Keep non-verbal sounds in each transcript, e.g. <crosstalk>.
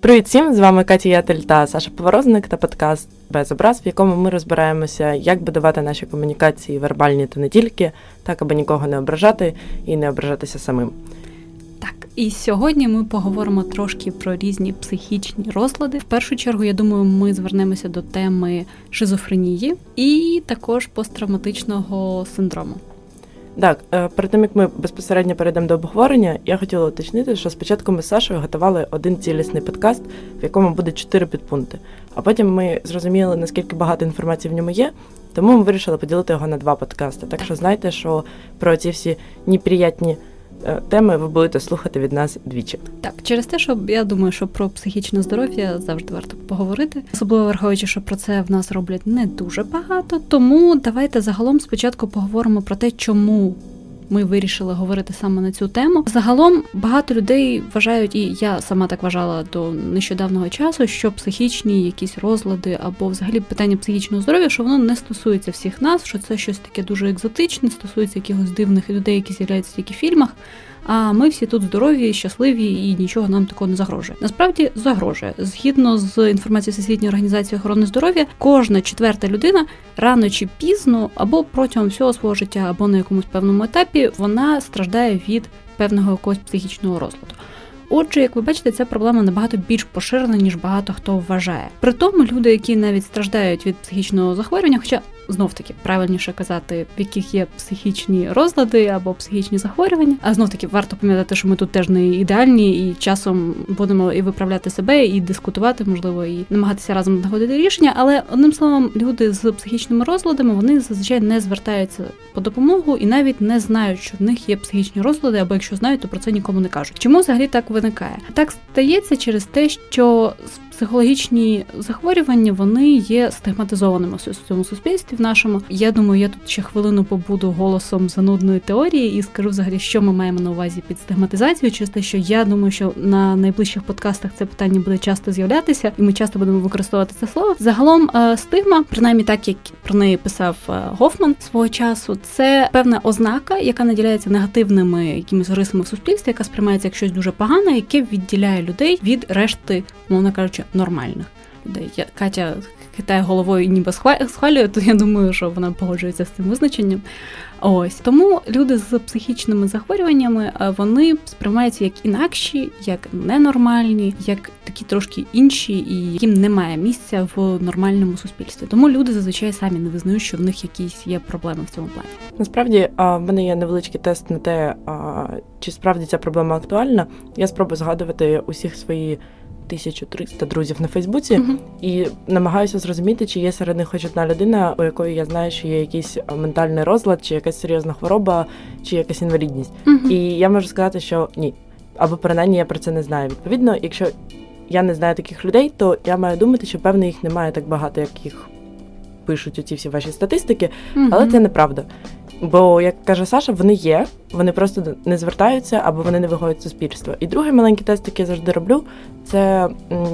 Привіт всім! З вами Катя Ятель та Саша Поворозник та подкаст без образ, в якому ми розбираємося, як будувати наші комунікації вербальні та не тільки, так аби нікого не ображати і не ображатися самим. Так, і сьогодні ми поговоримо трошки про різні психічні розлади. В першу чергу, я думаю, ми звернемося до теми шизофренії і також посттравматичного синдрому. Так, е, перед тим як ми безпосередньо перейдемо до обговорення, я хотіла уточнити, що спочатку ми з Сашою готували один цілісний подкаст, в якому буде чотири підпункти. А потім ми зрозуміли, наскільки багато інформації в ньому є, тому ми вирішили поділити його на два подкасти. Так що знайте, що про ці всі неприятні теми ви будете слухати від нас двічі. Так, через те, що я думаю, що про психічне здоров'я завжди варто поговорити, особливо враховуючи, що про це в нас роблять не дуже багато. Тому давайте загалом спочатку поговоримо про те, чому ми вирішили говорити саме на цю тему. Загалом багато людей вважають, і я сама так вважала до нещодавнього часу, що психічні якісь розлади або взагалі питання психічного здоров'я, що воно не стосується всіх нас, що це щось таке дуже екзотичне, стосується якихось дивних людей, які з'являються тільки в фільмах. А ми всі тут здорові, щасливі і нічого нам такого не загрожує. Насправді загрожує згідно з інформацією Всесвітньої організації охорони здоров'я, кожна четверта людина рано чи пізно або протягом всього свого життя, або на якомусь певному етапі вона страждає від певного якогось психічного розладу. Отже, як ви бачите, ця проблема набагато більш поширена, ніж багато хто вважає. При тому люди, які навіть страждають від психічного захворювання, хоча знов таки правильніше казати, в яких є психічні розлади або психічні захворювання. А знов таки варто пам'ятати, що ми тут теж не ідеальні, і часом будемо і виправляти себе, і дискутувати, можливо, і намагатися разом знаходити рішення. Але одним словом, люди з психічними розладами вони зазвичай не звертаються по допомогу і навіть не знають, що в них є психічні розлади, або якщо знають, то про це нікому не кажуть. Чому взагалі так виникає? Так стається через те, що психологічні захворювання вони є стигматизованими в цьому суспільстві. В нашому я думаю, я тут ще хвилину побуду голосом занудної теорії і скажу взагалі, що ми маємо на увазі під стигматизацією, через те, що я думаю, що на найближчих подкастах це питання буде часто з'являтися, і ми часто будемо використовувати це слово. Загалом е, стигма, принаймні так як про неї писав е, Гофман свого часу, це певна ознака, яка наділяється негативними якимись рисами в суспільстві, яка сприймається як щось дуже погане, яке відділяє людей від решти, мовно кажучи, нормальних людей. Я Катя хитає головою ніби схвалює, то я думаю, що вона погоджується з цим визначенням. Ось тому люди з психічними захворюваннями вони сприймаються як інакші, як ненормальні, як такі трошки інші, і яким немає місця в нормальному суспільстві. Тому люди зазвичай самі не визнають, що в них якісь є проблеми в цьому плані. Насправді в мене є невеличкий тест на те, чи справді ця проблема актуальна. Я спробую згадувати усіх свої. 1300 друзів на Фейсбуці uh-huh. і намагаюся зрозуміти, чи є серед них хоч одна людина, у якої я знаю, що є якийсь ментальний розлад, чи якась серйозна хвороба, чи якась інвалідність. Uh-huh. І я можу сказати, що ні. Або принаймні я про це не знаю. Відповідно, якщо я не знаю таких людей, то я маю думати, що певно їх немає так багато, як їх пишуть у ці всі ваші статистики, uh-huh. але це неправда. Бо, як каже Саша, вони є, вони просто не звертаються або вони не виходять з суспільства. І другий маленький тест, який я завжди роблю, це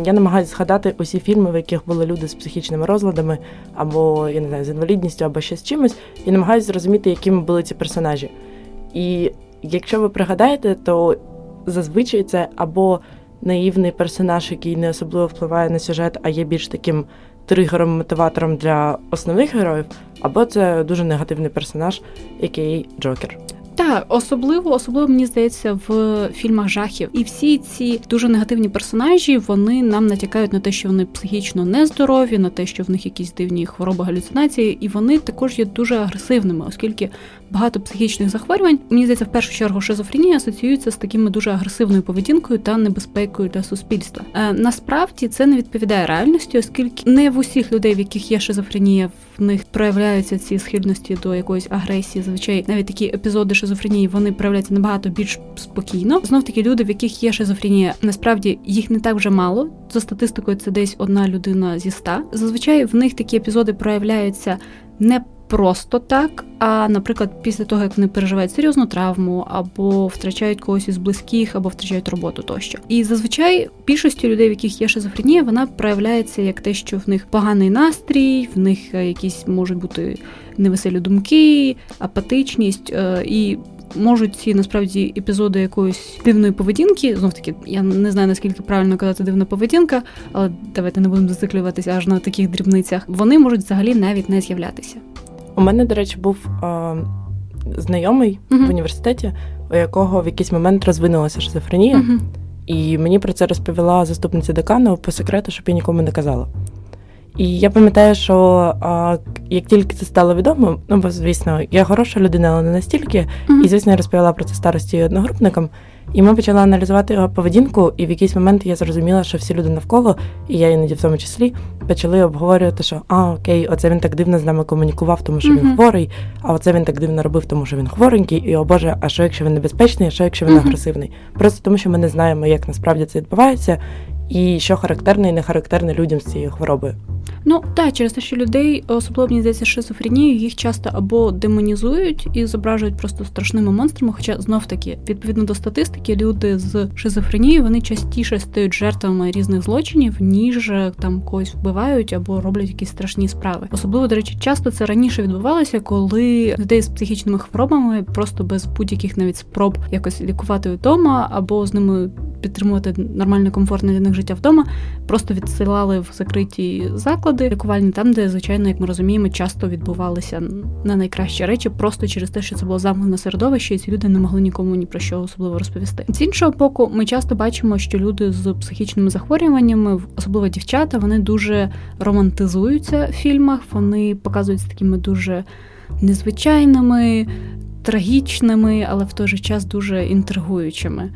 я намагаюся згадати усі фільми, в яких були люди з психічними розладами, або я не знаю, з інвалідністю, або ще з чимось, і намагаюся зрозуміти, якими були ці персонажі. І якщо ви пригадаєте, то зазвичай це або наївний персонаж, який не особливо впливає на сюжет, а є більш таким тригером, мотиватором для основних героїв, або це дуже негативний персонаж, який Джокер. Так, особливо, особливо мені здається, в фільмах жахів. І всі ці дуже негативні персонажі вони нам натякають на те, що вони психічно нездорові, на те, що в них якісь дивні хвороби галюцинації, і вони також є дуже агресивними, оскільки багато психічних захворювань, мені здається, в першу чергу шизофренія асоціюється з такими дуже агресивною поведінкою та небезпекою для суспільства. Е, насправді це не відповідає реальності, оскільки не в усіх людей, в яких є шизофренія, в них проявляються ці схильності до якоїсь агресії. Зазвичай навіть такі епізоди шизофренії вони проявляються набагато більш спокійно. Знов таки люди, в яких є шизофренія, насправді їх не так вже мало. За статистикою, це десь одна людина зі ста. Зазвичай в них такі епізоди проявляються не просто так. А, наприклад, після того, як вони переживають серйозну травму, або втрачають когось із близьких, або втрачають роботу тощо. І зазвичай більшості людей, в яких є шизофренія, вона проявляється як те, що в них поганий настрій, в них е, якісь можуть бути невеселі думки, апатичність. Е, і можуть ці насправді епізоди якоїсь дивної поведінки. Знов таки, я не знаю наскільки правильно казати дивна поведінка, але давайте не будемо зациклюватися аж на таких дрібницях. Вони можуть взагалі навіть не з'являтися. У мене, до речі, був е, знайомий uh-huh. в університеті, у якого в якийсь момент розвинулася шизофренія, uh-huh. і мені про це розповіла заступниця декану по секрету, щоб я нікому не казала. І я пам'ятаю, що а, як тільки це стало відомо, ну бо звісно, я хороша людина, але не настільки. Mm-hmm. І звісно, я розповіла про це старості одногрупникам. І ми почали аналізувати його поведінку, і в якийсь момент я зрозуміла, що всі люди навколо, і я іноді в тому числі, почали обговорювати, що а окей, оце він так дивно з нами комунікував, тому що mm-hmm. він хворий, а оце він так дивно робив, тому що він хворенький, і о Боже, а що якщо він небезпечний, а що якщо він mm-hmm. агресивний? Просто тому, що ми не знаємо, як насправді це відбувається, і що характерне і не характерне людям з цією хворобою. Ну так, через те, що людей, особливо мені здається, шизофренію, їх часто або демонізують і зображують просто страшними монстрами. Хоча знов таки, відповідно до статистики, люди з шизофренією вони частіше стають жертвами різних злочинів, ніж е, там когось вбивають або роблять якісь страшні справи. Особливо, до речі, часто це раніше відбувалося, коли людей з психічними хворобами просто без будь-яких навіть спроб якось лікувати вдома або з ними підтримувати нормальне комфортне для них життя вдома, просто відсилали в закриті заклади лікувальні, там, де, звичайно, як ми розуміємо, часто відбувалися не найкращі речі, просто через те, що це було замкнене середовище, і ці люди не могли нікому ні про що особливо розповісти. З іншого боку, ми часто бачимо, що люди з психічними захворюваннями, особливо дівчата, вони дуже романтизуються в фільмах, вони показуються такими дуже незвичайними. Трагічними, але в той же час дуже інтригуючими.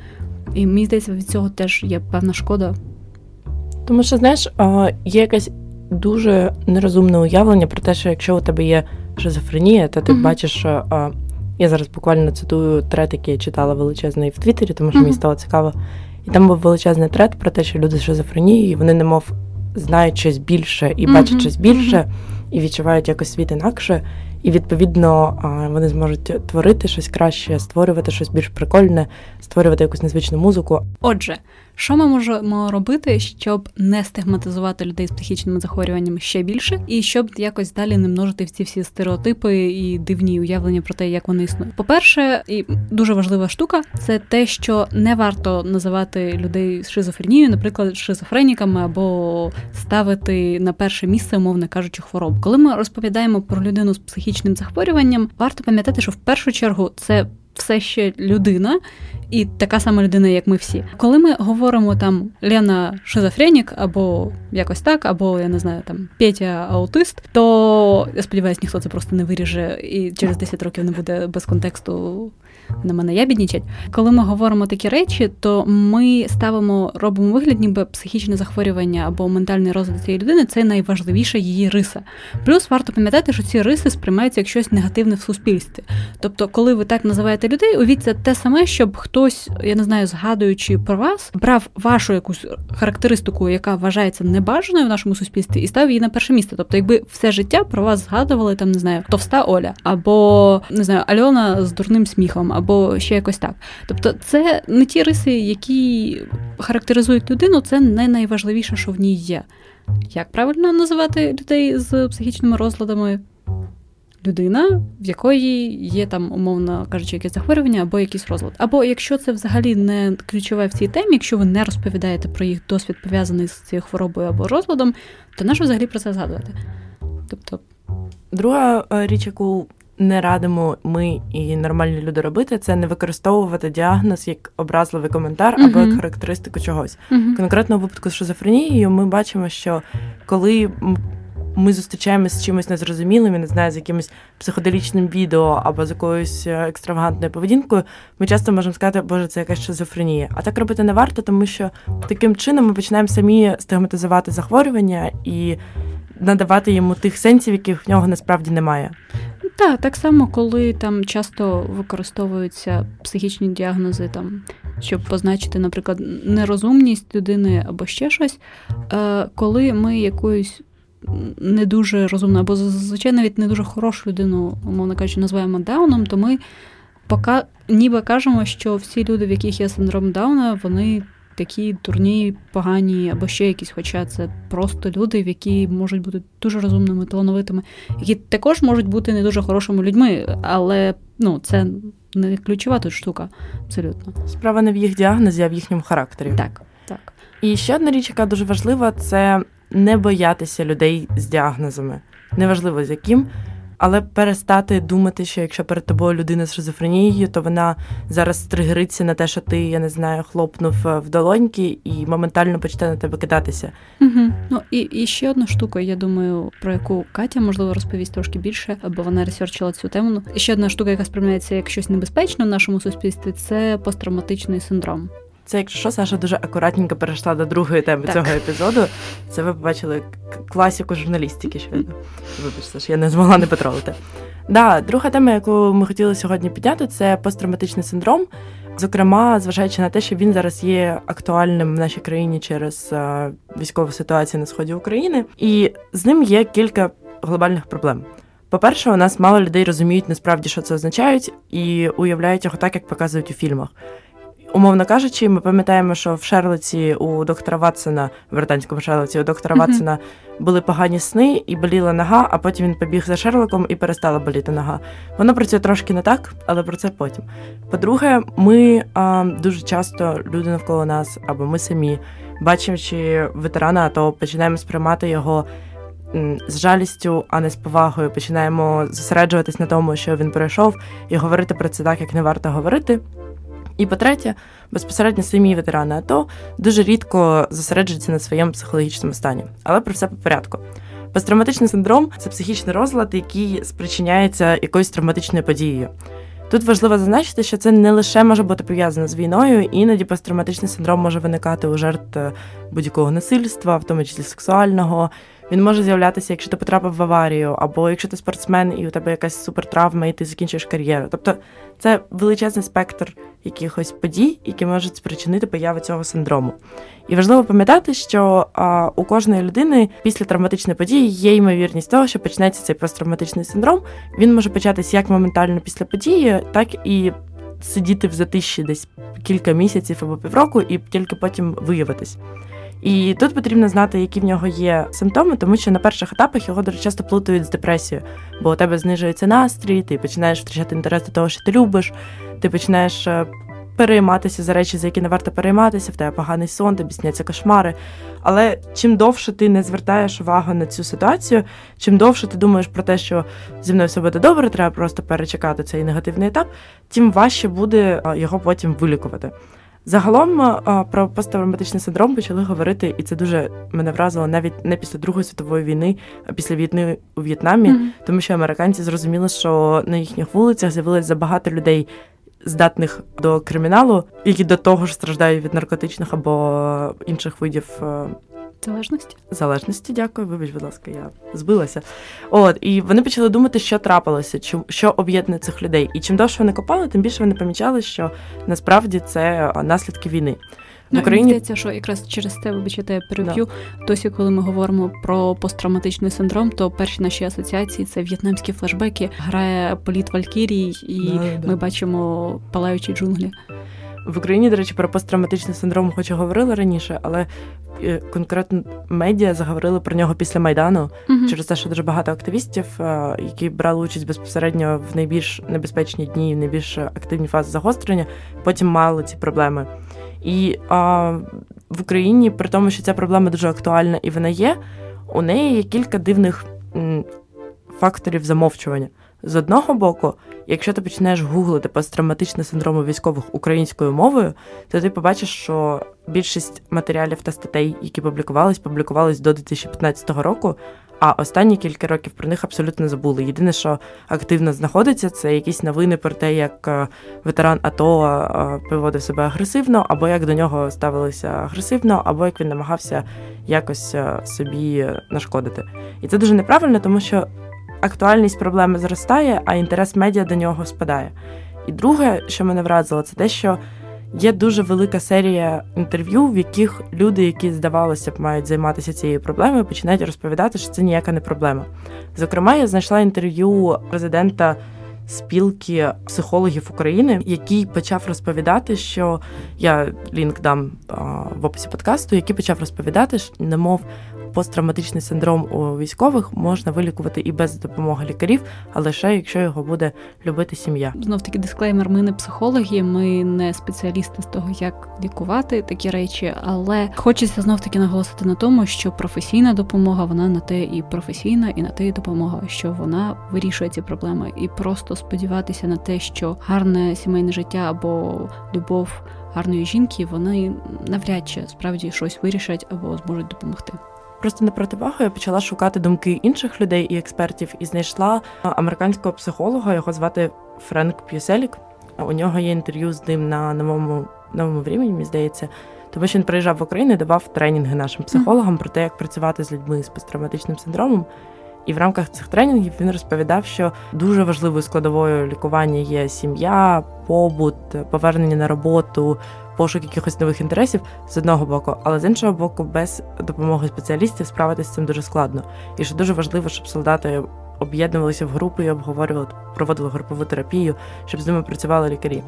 І мені здається, від цього теж є певна шкода. Тому що, знаєш, є якесь дуже нерозумне уявлення про те, що якщо у тебе є шизофренія, то ти mm-hmm. бачиш, я зараз буквально цитую трет, який я читала величезний в Твіттері, тому що mm-hmm. мені стало цікаво. І там був величезний трет про те, що люди з шизофренією, вони немов знають щось більше і бачать щось більше, і відчувають якось світ інакше. І відповідно вони зможуть творити щось краще, створювати щось більш прикольне, створювати якусь незвичну музику. Отже, що ми можемо робити, щоб не стигматизувати людей з психічними захворюваннями ще більше, і щоб якось далі не множити ці всі стереотипи і дивні уявлення про те, як вони існують? По-перше, і дуже важлива штука це те, що не варто називати людей з шизофренією, наприклад, шизофреніками або ставити на перше місце, умовно кажучи, хворобу. Коли ми розповідаємо про людину з психічним захворюванням, варто пам'ятати, що в першу чергу це все ще людина, і така сама людина, як ми всі. Коли ми говоримо там Лена шизофренік, або якось так, або я не знаю, там Петя аутист, то я сподіваюся, ніхто це просто не виріже і через 10 років не буде без контексту на мене ябіднічать. Коли ми говоримо такі речі, то ми ставимо, робимо вигляд, ніби психічне захворювання або ментальний розлад цієї людини це найважливіша її риса. Плюс варто пам'ятати, що ці риси сприймаються як щось негативне в суспільстві. Тобто, коли ви так називаєте людей, увіть це те саме, щоб хтось, я не знаю, згадуючи про вас, брав вашу якусь характеристику, яка вважається небажаною в нашому суспільстві, і став її на перше місце. Тобто, якби все життя про вас згадували там, не знаю, товста Оля або не знаю, Альона з дурним сміхом або ще якось так. Тобто, це не ті риси, які характеризують людину, це не найважливіше, що в ній є. Як правильно називати людей з психічними розладами? Людина, в якої є там, умовно кажучи, якесь захворювання або якийсь розлад. Або якщо це взагалі не ключове в цій темі, якщо ви не розповідаєте про їх досвід пов'язаний з цією хворобою або розладом, то нащо взагалі про це згадувати? Тобто, друга е, річ, яку не радимо ми і нормальні люди робити, це не використовувати діагноз як образливий коментар або uh-huh. як характеристику чогось. Uh-huh. Конкретно у випадку з шизофренією ми бачимо, що коли ми зустрічаємося з чимось незрозумілим, я не знаю, з якимось психоделічним відео або з якоюсь е, екстравагантною поведінкою, ми часто можемо сказати, боже, це якась шизофренія. А так робити не варто, тому що таким чином ми починаємо самі стигматизувати захворювання і надавати йому тих сенсів, яких в нього насправді немає. Так, так само, коли там часто використовуються психічні діагнози, там щоб позначити, наприклад, нерозумність людини або ще щось, е, коли ми якоюсь не дуже розумну, або зазвичай навіть не дуже хорошу людину, умовно кажучи, називаємо Дауном, то ми пока ніби кажемо, що всі люди, в яких є синдром Дауна, вони такі дурні, погані або ще якісь, хоча це просто люди, які можуть бути дуже розумними, талановитими, які також можуть бути не дуже хорошими людьми, але ну, це не ключова тут штука. Абсолютно. Справа не в їх діагнозі, а в їхньому характері. Так, так. І ще одна річ, яка дуже важлива, це не боятися людей з діагнозами. Неважливо з яким, але перестати думати, що якщо перед тобою людина з шизофренією, то вона зараз тригериться на те, що ти, я не знаю, хлопнув е, в долоньки і моментально почне на тебе кидатися. Угу. Ну і і ще одна штука, я думаю, про яку Катя можливо розповість трошки більше, бо вона ресерчила цю тему. Ну, ще одна штука, яка сприймається як щось небезпечне в нашому суспільстві, це посттравматичний синдром. Це, якщо що, Саша дуже акуратненько перейшла до другої теми так. цього епізоду. Це ви побачили класіку журналістики. Щойно. Вибачте, що я не змогла не потролити. Да, друга тема, яку ми хотіли сьогодні підняти, це посттравматичний синдром. Зокрема, зважаючи на те, що він зараз є актуальним в нашій країні через військову ситуацію на сході України, і з ним є кілька глобальних проблем. По-перше, у нас мало людей розуміють насправді, що це означають, і уявляють його так, як показують у фільмах. Умовно кажучи, ми пам'ятаємо, що в Шерлоці у доктора Ватсона, в британському Шерлоці, у доктора mm-hmm. Ватсона були погані сни і боліла нога, а потім він побіг за Шерлоком і перестала боліти нога. Воно працює трошки не так, але про це потім. По-друге, ми а, дуже часто люди навколо нас або ми самі, бачачи ветерана, АТО, починаємо сприймати його. З жалістю, а не з повагою, починаємо зосереджуватись на тому, що він пройшов, і говорити про це так, як не варто говорити. І по-третє, безпосередньо самі ветерани АТО дуже рідко зосереджуються на своєму психологічному стані. Але про все по порядку. Посттравматичний синдром це психічний розлад, який спричиняється якоюсь травматичною подією. Тут важливо зазначити, що це не лише може бути пов'язано з війною, іноді посттравматичний синдром може виникати у жертв будь-якого насильства, в тому числі сексуального, він може з'являтися, якщо ти потрапив в аварію, або якщо ти спортсмен і у тебе якась супертравма, і ти закінчуєш кар'єру. Тобто це величезний спектр якихось подій, які можуть спричинити появу цього синдрому. І важливо пам'ятати, що а, у кожної людини після травматичної події є ймовірність того, що почнеться цей посттравматичний синдром. Він може початись як моментально після події, так і сидіти в затиші десь кілька місяців або півроку, і тільки потім виявитись. І тут потрібно знати, які в нього є симптоми, тому що на перших етапах його дуже часто плутають з депресією, бо у тебе знижується настрій, ти починаєш втрачати інтерес до того, що ти любиш, ти починаєш е, перейматися за речі, за які не варто перейматися, в тебе поганий сон, тобі сняться кошмари. Але чим довше ти не звертаєш увагу на цю ситуацію, чим довше ти думаєш про те, що зі мною все буде добре, треба просто перечекати цей негативний етап, тим важче буде е, його потім вилікувати. Загалом е, про посттравматичний синдром почали говорити, і це дуже мене вразило навіть не після Другої світової війни, а після війни у В'єтнамі, mm-hmm. тому що американці зрозуміли, що на їхніх вулицях з'явилось забагато людей, здатних до криміналу, які до того ж страждають від наркотичних або інших видів е, Залежності? Залежності, дякую. Вибач, будь ласка, я збилася. От, і вони почали думати, що трапилося, що об'єднує цих людей. І чим довше вони копали, тим більше вони помічали, що насправді це наслідки війни. В ну, Україні здається, що якраз через це вибачте, я переб'ю. Да. Досі, коли ми говоримо про посттравматичний синдром, то перші наші асоціації це в'єтнамські флешбеки, грає політ Валькірій, і да, ми бачимо палаючі джунглі. В Україні, до речі, про посттравматичний синдром, хоч і говорили раніше, але е, конкретно медіа заговорили про нього після майдану uh через те, що дуже багато активістів, е, які брали участь безпосередньо в найбільш небезпечні дні, в найбільш активні фази загострення, потім мали ці проблеми. І а, в Україні, при тому, що ця проблема дуже актуальна і вона є, у неї є кілька дивних факторів замовчування. З одного боку, якщо ти починаєш гуглити посттравматичний синдром військових українською мовою, то ти побачиш, що більшість матеріалів та статей, які публікувались, публікувались до 2015 року. А останні кілька років про них абсолютно забули. Єдине, що активно знаходиться, це якісь новини про те, як е, ветеран АТО е, поводив себе агресивно, або як до нього ставилися агресивно, або як він намагався якось е, собі нашкодити. І це дуже неправильно, тому що актуальність проблеми зростає, а інтерес медіа до нього спадає. І друге, що мене вразило, це те, що є дуже велика серія інтерв'ю, в яких люди, які здавалося б, мають займатися цією проблемою, починають розповідати, що це ніяка не проблема. Зокрема, я знайшла інтерв'ю президента. Спілки психологів України, який почав розповідати, що я лінк дам а, в описі подкасту, який почав розповідати, що немов посттравматичний синдром у військових можна вилікувати і без допомоги лікарів, а лише якщо його буде любити сім'я. Знов таки дисклеймер. Ми не психологи, ми не спеціалісти з того, як лікувати такі речі, але хочеться знов таки наголосити на тому, що професійна допомога вона на те і професійна, і на те і допомога, що вона вирішує ці проблеми, і просто сподіватися на те, що гарне сімейне життя або любов гарної жінки, вони навряд чи справді щось вирішать або зможуть допомогти. Просто на противагу я почала шукати думки інших людей і експертів і знайшла американського психолога. Його звати Френк П'юселік. У нього є інтерв'ю з ним на новому новому времені, мені здається. Тому що він приїжджав в Україну і давав тренінги нашим психологам про те, як працювати з людьми з посттравматичним синдромом. І в рамках цих тренінгів він розповідав, що дуже важливою складовою лікування є сім'я, побут, повернення на роботу, пошук якихось нових інтересів з одного боку, але з іншого боку, без допомоги спеціалістів справитися з цим дуже складно. І що дуже важливо, щоб солдати об'єднувалися в групи і обговорювали, проводили групову терапію, щоб з ними працювали лікарі.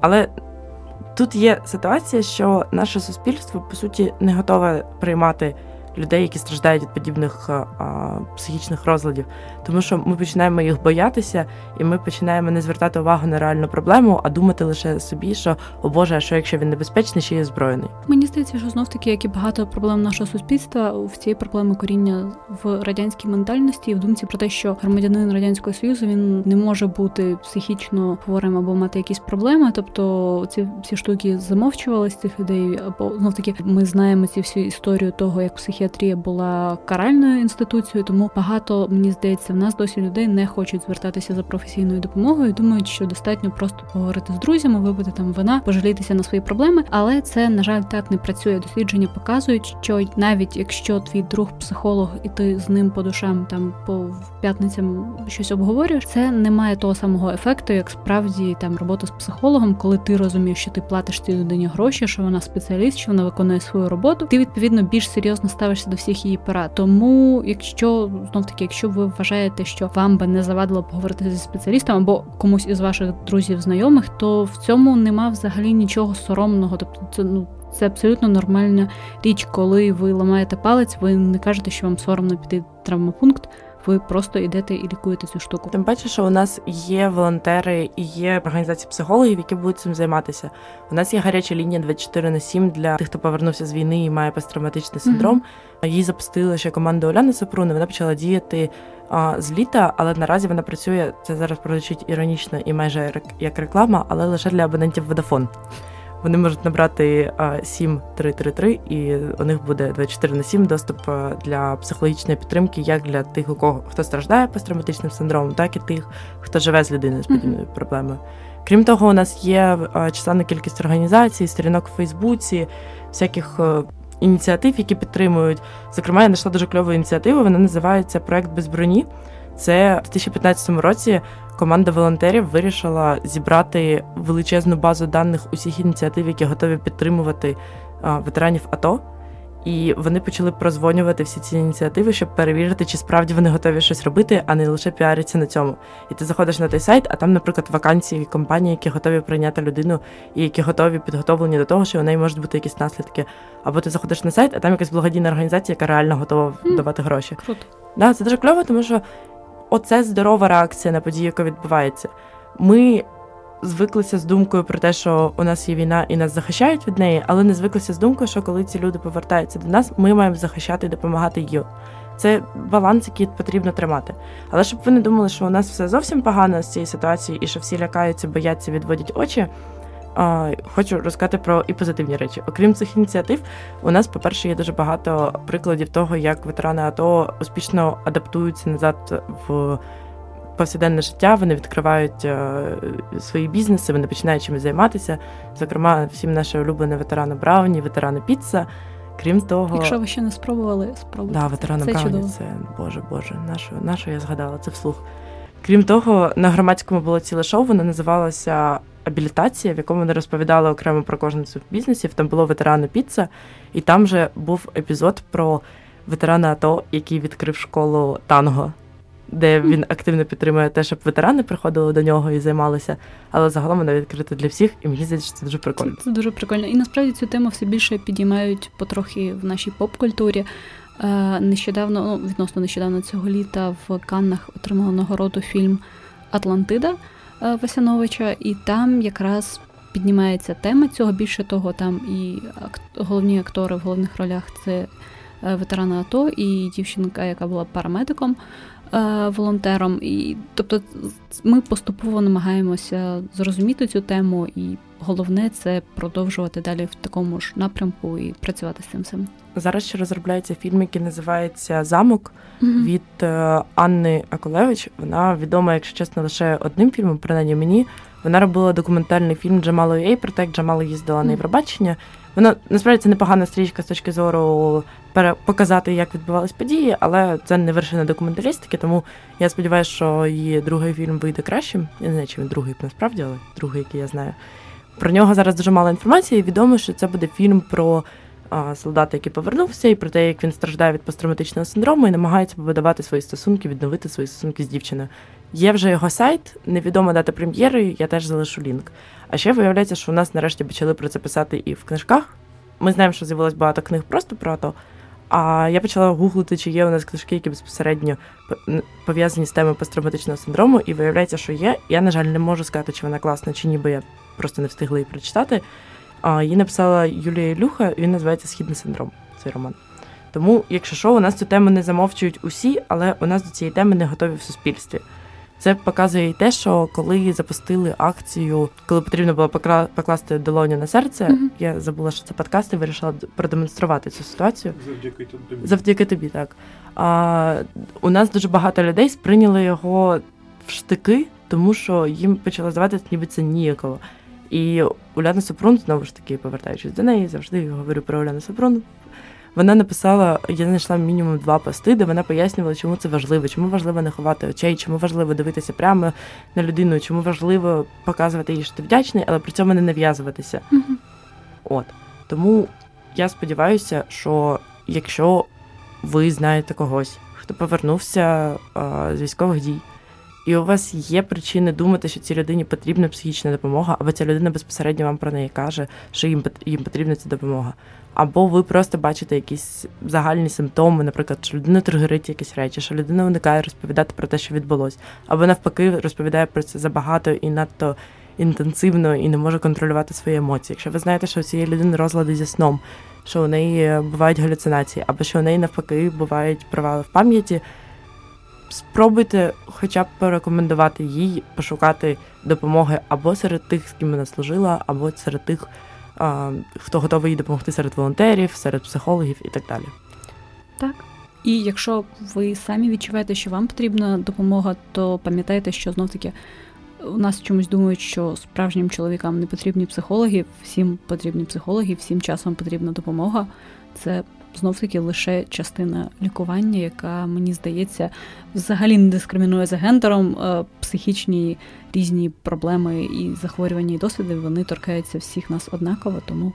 Але тут є ситуація, що наше суспільство по суті не готове приймати людей, які страждають від подібних а, психічних розладів, тому що ми починаємо їх боятися, і ми починаємо не звертати увагу на реальну проблему, а думати лише собі, що о Боже, а що якщо він небезпечний, ще є збройний. Мені здається, що знов таки, як і багато проблем нашого суспільства, в цієї проблеми коріння в радянській ментальності і в думці про те, що громадянин радянського союзу він не може бути психічно хворим або мати якісь проблеми. Тобто ці всі штуки замовчувалися цих людей, або знов таки ми знаємо ці всю історію того, як психі психіатрія була каральною інституцією, тому багато мені здається, в нас досі людей не хочуть звертатися за професійною допомогою. Думають, що достатньо просто поговорити з друзями, випити там вина, пожалітися на свої проблеми. Але це на жаль так не працює. Дослідження показують, що навіть якщо твій друг психолог і ти з ним по душам там по п'ятницям щось обговорюєш, це не має того самого ефекту, як справді там робота з психологом, коли ти розумієш, що ти платиш цій людині гроші, що вона спеціаліст, що вона виконує свою роботу. Ти відповідно більш серйозно ставиш ставишся до всіх її порад. Тому, якщо знов таки, якщо ви вважаєте, що вам би не завадило поговорити зі спеціалістом або комусь із ваших друзів, знайомих, то в цьому нема взагалі нічого соромного. Тобто, це ну. Це абсолютно нормальна річ, коли ви ламаєте палець, ви не кажете, що вам соромно піти в травмопункт ви просто йдете і лікуєте цю штуку. Тим паче, що у нас є волонтери і є організації психологів, які будуть цим займатися. У нас є гаряча лінія 24 на 7 для тих, хто повернувся з війни і має посттравматичний синдром. Mm-hmm. Її запустила ще команда Оляни Сапруни. Вона почала діяти а, з літа, але наразі вона працює. Це зараз прозвучить іронічно і майже як реклама, але лише для абонентів Vodafone. Вони можуть набрати 7333, і у них буде 24 на 7 доступ для психологічної підтримки, як для тих, у кого хто страждає посттравматичним синдромом, так і тих, хто живе з людиною з подібною mm-hmm. проблемою. Крім того, у нас є численна кількість організацій, сторінок у Фейсбуці, всяких ініціатив, які підтримують. Зокрема, я знайшла дуже кльову ініціативу. Вона називається Проект без броні. Це в 2015 році команда волонтерів вирішила зібрати величезну базу даних усіх ініціатив, які готові підтримувати ветеранів АТО. І вони почали прозвонювати всі ці ініціативи, щоб перевірити, чи справді вони готові щось робити, а не лише піариться на цьому. І ти заходиш на той сайт, а там, наприклад, вакансії компанії, які готові прийняти людину, і які готові підготовлені до того, що у неї можуть бути якісь наслідки. Або ти заходиш на сайт, а там якась благодійна організація, яка реально готова давати гроші. Круто. Да, це дуже кльово, тому що оце здорова реакція на подію, яка відбувається. Ми звиклися з думкою про те, що у нас є війна і нас захищають від неї, але не звиклися з думкою, що коли ці люди повертаються до нас, ми маємо захищати і допомагати їм. Це баланс, який потрібно тримати. Але щоб ви не думали, що у нас все зовсім погано з цієї ситуації, і що всі лякаються, бояться, відводять очі. Хочу розказати про і позитивні речі. Окрім цих ініціатив, у нас, по-перше, є дуже багато прикладів того, як ветерани АТО успішно адаптуються назад в повсякденне життя. Вони відкривають е, свої бізнеси, вони починають чимось займатися. Зокрема, всім наші улюблені ветерани Брауні, ветерани Піца. Крім того, якщо ви ще не спробували, спробуйте. Да, ветерани Брауні, це боже Боже, нашу, нашу я згадала це вслух. Крім того, на громадському було ціле шоу, воно називалося абілітація, в якому вони розповідали окремо про кожен з бізнесів. Там було ветерани піца, і там же був епізод про ветерана АТО, який відкрив школу танго, де він активно підтримує те, щоб ветерани приходили до нього і займалися. Але загалом вона відкрита для всіх, і мені здається, що це дуже прикольно. Це дуже прикольно. І насправді цю тему все більше підіймають потрохи в нашій поп-культурі. Нещодавно, ну, відносно нещодавно цього літа в Каннах отримала нагороду фільм Атлантида Васяновича, і там якраз піднімається тема цього. Більше того, там і головні актори в головних ролях це ветерани АТО і дівчинка, яка була парамедиком. Е, волонтером. І тобто ми поступово намагаємося зрозуміти цю тему, і головне це продовжувати далі в такому ж напрямку і працювати з цим всім. Зараз ще розробляється фільм, який називається Замок mm від е, Анни Акулевич. Вона відома, якщо чесно, лише одним фільмом, принаймні мені. Вона робила документальний фільм Джамало Ей про те, як Джамала їздила на Євробачення. Вона насправді це непогана стрічка з точки зору показати, як відбувались події, але це не вершина документалістики, тому я сподіваюся, що її другий фільм вийде кращим. Я не знаю, чи він другий насправді, але другий, який я знаю. Про нього зараз дуже мало інформації. Відомо, що це буде фільм про а, солдата, який повернувся, і про те, як він страждає від посттравматичного синдрому і намагається побудувати свої стосунки, відновити свої стосунки з дівчиною. Є вже його сайт, невідома дата прем'єри, я теж залишу лінк. А ще виявляється, що у нас нарешті почали про це писати і в книжках. Ми знаємо, що з'явилось багато книг просто про АТО. А я почала гуглити, чи є у нас книжки, які безпосередньо пов'язані з темою посттравматичного синдрому, і виявляється, що є. Я, на жаль, не можу сказати, чи вона класна, чи ні, бо я просто не встигла її прочитати. А, Її написала Юлія Ілюха, він називається Східний синдром. Цей роман. Тому, якщо що, у нас цю тему не замовчують усі, але у нас до цієї теми не готові в суспільстві. Це показує і те, що коли запустили акцію, коли потрібно було покласти долоню на серце, mm-hmm. я забула, що це подкаст, і вирішила продемонструвати цю ситуацію. Завдяки тобі. Завдяки тобі, так. А, У нас дуже багато людей сприйняли його в штики, тому що їм почало здаватися, ніби це ніяково. І Уляна Супрун, знову ж таки, повертаючись до неї, завжди говорю про Уляну Супрун. Вона написала, я знайшла мінімум два пости, де вона пояснювала, чому це важливо, чому важливо не ховати очей, чому важливо дивитися прямо на людину, чому важливо показувати їй, що ти вдячний, але при цьому не нав'язуватися. Mm-hmm. От тому я сподіваюся, що якщо ви знаєте когось, хто повернувся а, з військових дій, і у вас є причини думати, що цій людині потрібна психічна допомога, або ця людина безпосередньо вам про неї каже, що їм їм потрібна ця допомога. Або ви просто бачите якісь загальні симптоми, наприклад, що людина тригерить якісь речі, що людина уникає розповідати про те, що відбулось, або навпаки розповідає про це забагато і надто інтенсивно і не може контролювати свої емоції. Якщо ви знаєте, що у цієї людини розлади зі сном, що у неї бувають галюцинації, або що у неї навпаки бувають провали в пам'яті, спробуйте хоча б порекомендувати їй пошукати допомоги або серед тих, з ким вона служила, або серед тих хто готовий їй допомогти серед волонтерів, серед психологів і так далі. Так. І якщо ви самі відчуваєте, що вам потрібна допомога, то пам'ятайте, що знов таки у нас чомусь думають, що справжнім чоловікам не потрібні психологи, всім потрібні психологи, всім часом потрібна допомога. Це знов таки лише частина лікування, яка мені здається взагалі не дискримінує за гендером. Е, психічні різні проблеми і захворювання і досвіди вони торкаються всіх нас однаково, тому.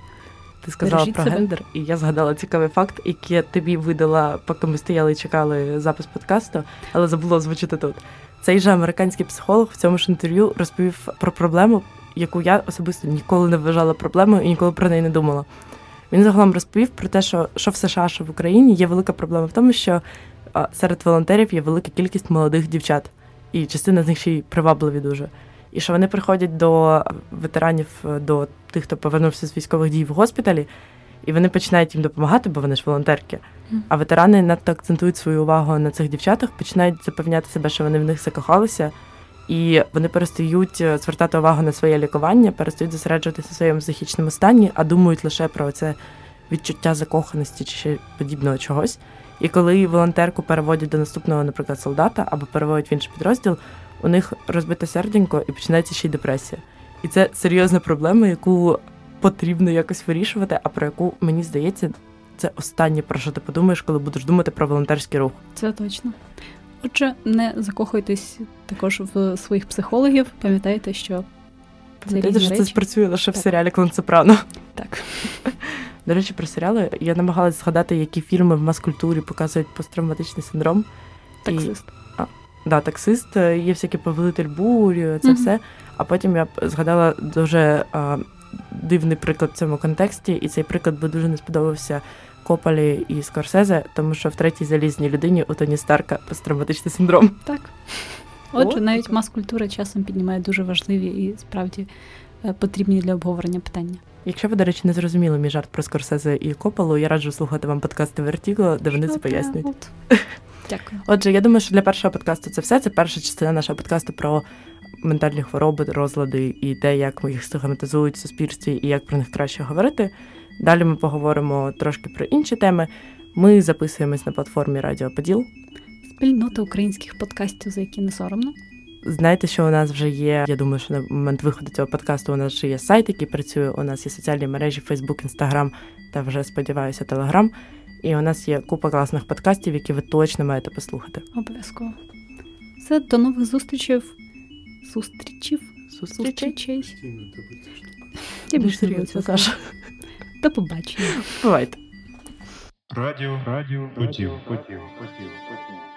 Ти сказала про себе. гендер, і я згадала цікавий факт, який я тобі видала, поки ми стояли і чекали запис подкасту, але забула озвучити тут. Цей же американський психолог в цьому ж інтерв'ю розповів про проблему, яку я особисто ніколи не вважала проблемою і ніколи про неї не думала. Він загалом розповів про те, що що в США, що в Україні є велика проблема в тому, що серед волонтерів є велика кількість молодих дівчат, і частина з них ще й привабливі дуже. І що вони приходять до ветеранів, до тих, хто повернувся з військових дій в госпіталі, і вони починають їм допомагати, бо вони ж волонтерки. А ветерани надто акцентують свою увагу на цих дівчатах, починають запевняти себе, що вони в них закохалися. І вони перестають е, звертати увагу на своє лікування, перестають зосереджуватися на своєму психічному стані, а думають лише про це відчуття закоханості чи ще подібного чогось. І коли волонтерку переводять до наступного, наприклад, солдата або переводять в інший підрозділ, у них розбите серденько і починається ще й депресія. І це серйозна проблема, яку потрібно якось вирішувати, а про яку мені здається, це останнє про що ти подумаєш, коли будеш думати про волонтерський рух. Це точно. Отже, не закохуйтесь також в своїх психологів. Пам'ятайте, що Пам'ятайте, що це спрацює лише так. в серіалі Сопрано. Так. <laughs> До речі, про серіали я намагалась згадати, які фільми в маскультурі показують посттравматичний синдром. Таксист. І... А, да, таксист, є всякий повелитель бурю, це mm-hmm. все. А потім я згадала дуже а, дивний приклад в цьому контексті, і цей приклад би дуже не сподобався Копалі і Скорсезе, тому що в третій залізній людині у Тоні Старка посттравматичний синдром. Так. Отже, От. навіть мас-культура часом піднімає дуже важливі і справді е, потрібні для обговорення питання. Якщо ви, до речі, не зрозуміли мій жарт про Скорсезе і Копалу, я раджу слухати вам подкасти Вертіго, де вони це пояснюють. от. <laughs> Дякую. Отже, я думаю, що для першого подкасту це все. Це перша частина нашого подкасту про ментальні хвороби, розлади і те, як ми їх стигматизують в суспільстві і як про них краще говорити. Далі ми поговоримо трошки про інші теми. Ми записуємось на платформі Радіо Поділ. Спільнота українських подкастів, за які не соромно. Знаєте, що у нас вже є. Я думаю, що на момент виходу цього подкасту у нас вже є сайт, який працює. У нас є соціальні мережі Facebook, Instagram та вже сподіваюся, Telegram. І у нас є купа класних подкастів, які ви точно маєте послухати. Обов'язково. Все, до нових зустрічей. Зустрічів. Зустрічей. Я більше серйозно, казати. До побачення. Бувайте. Радіо, радіо, поділ, поділ, поділ, поділ.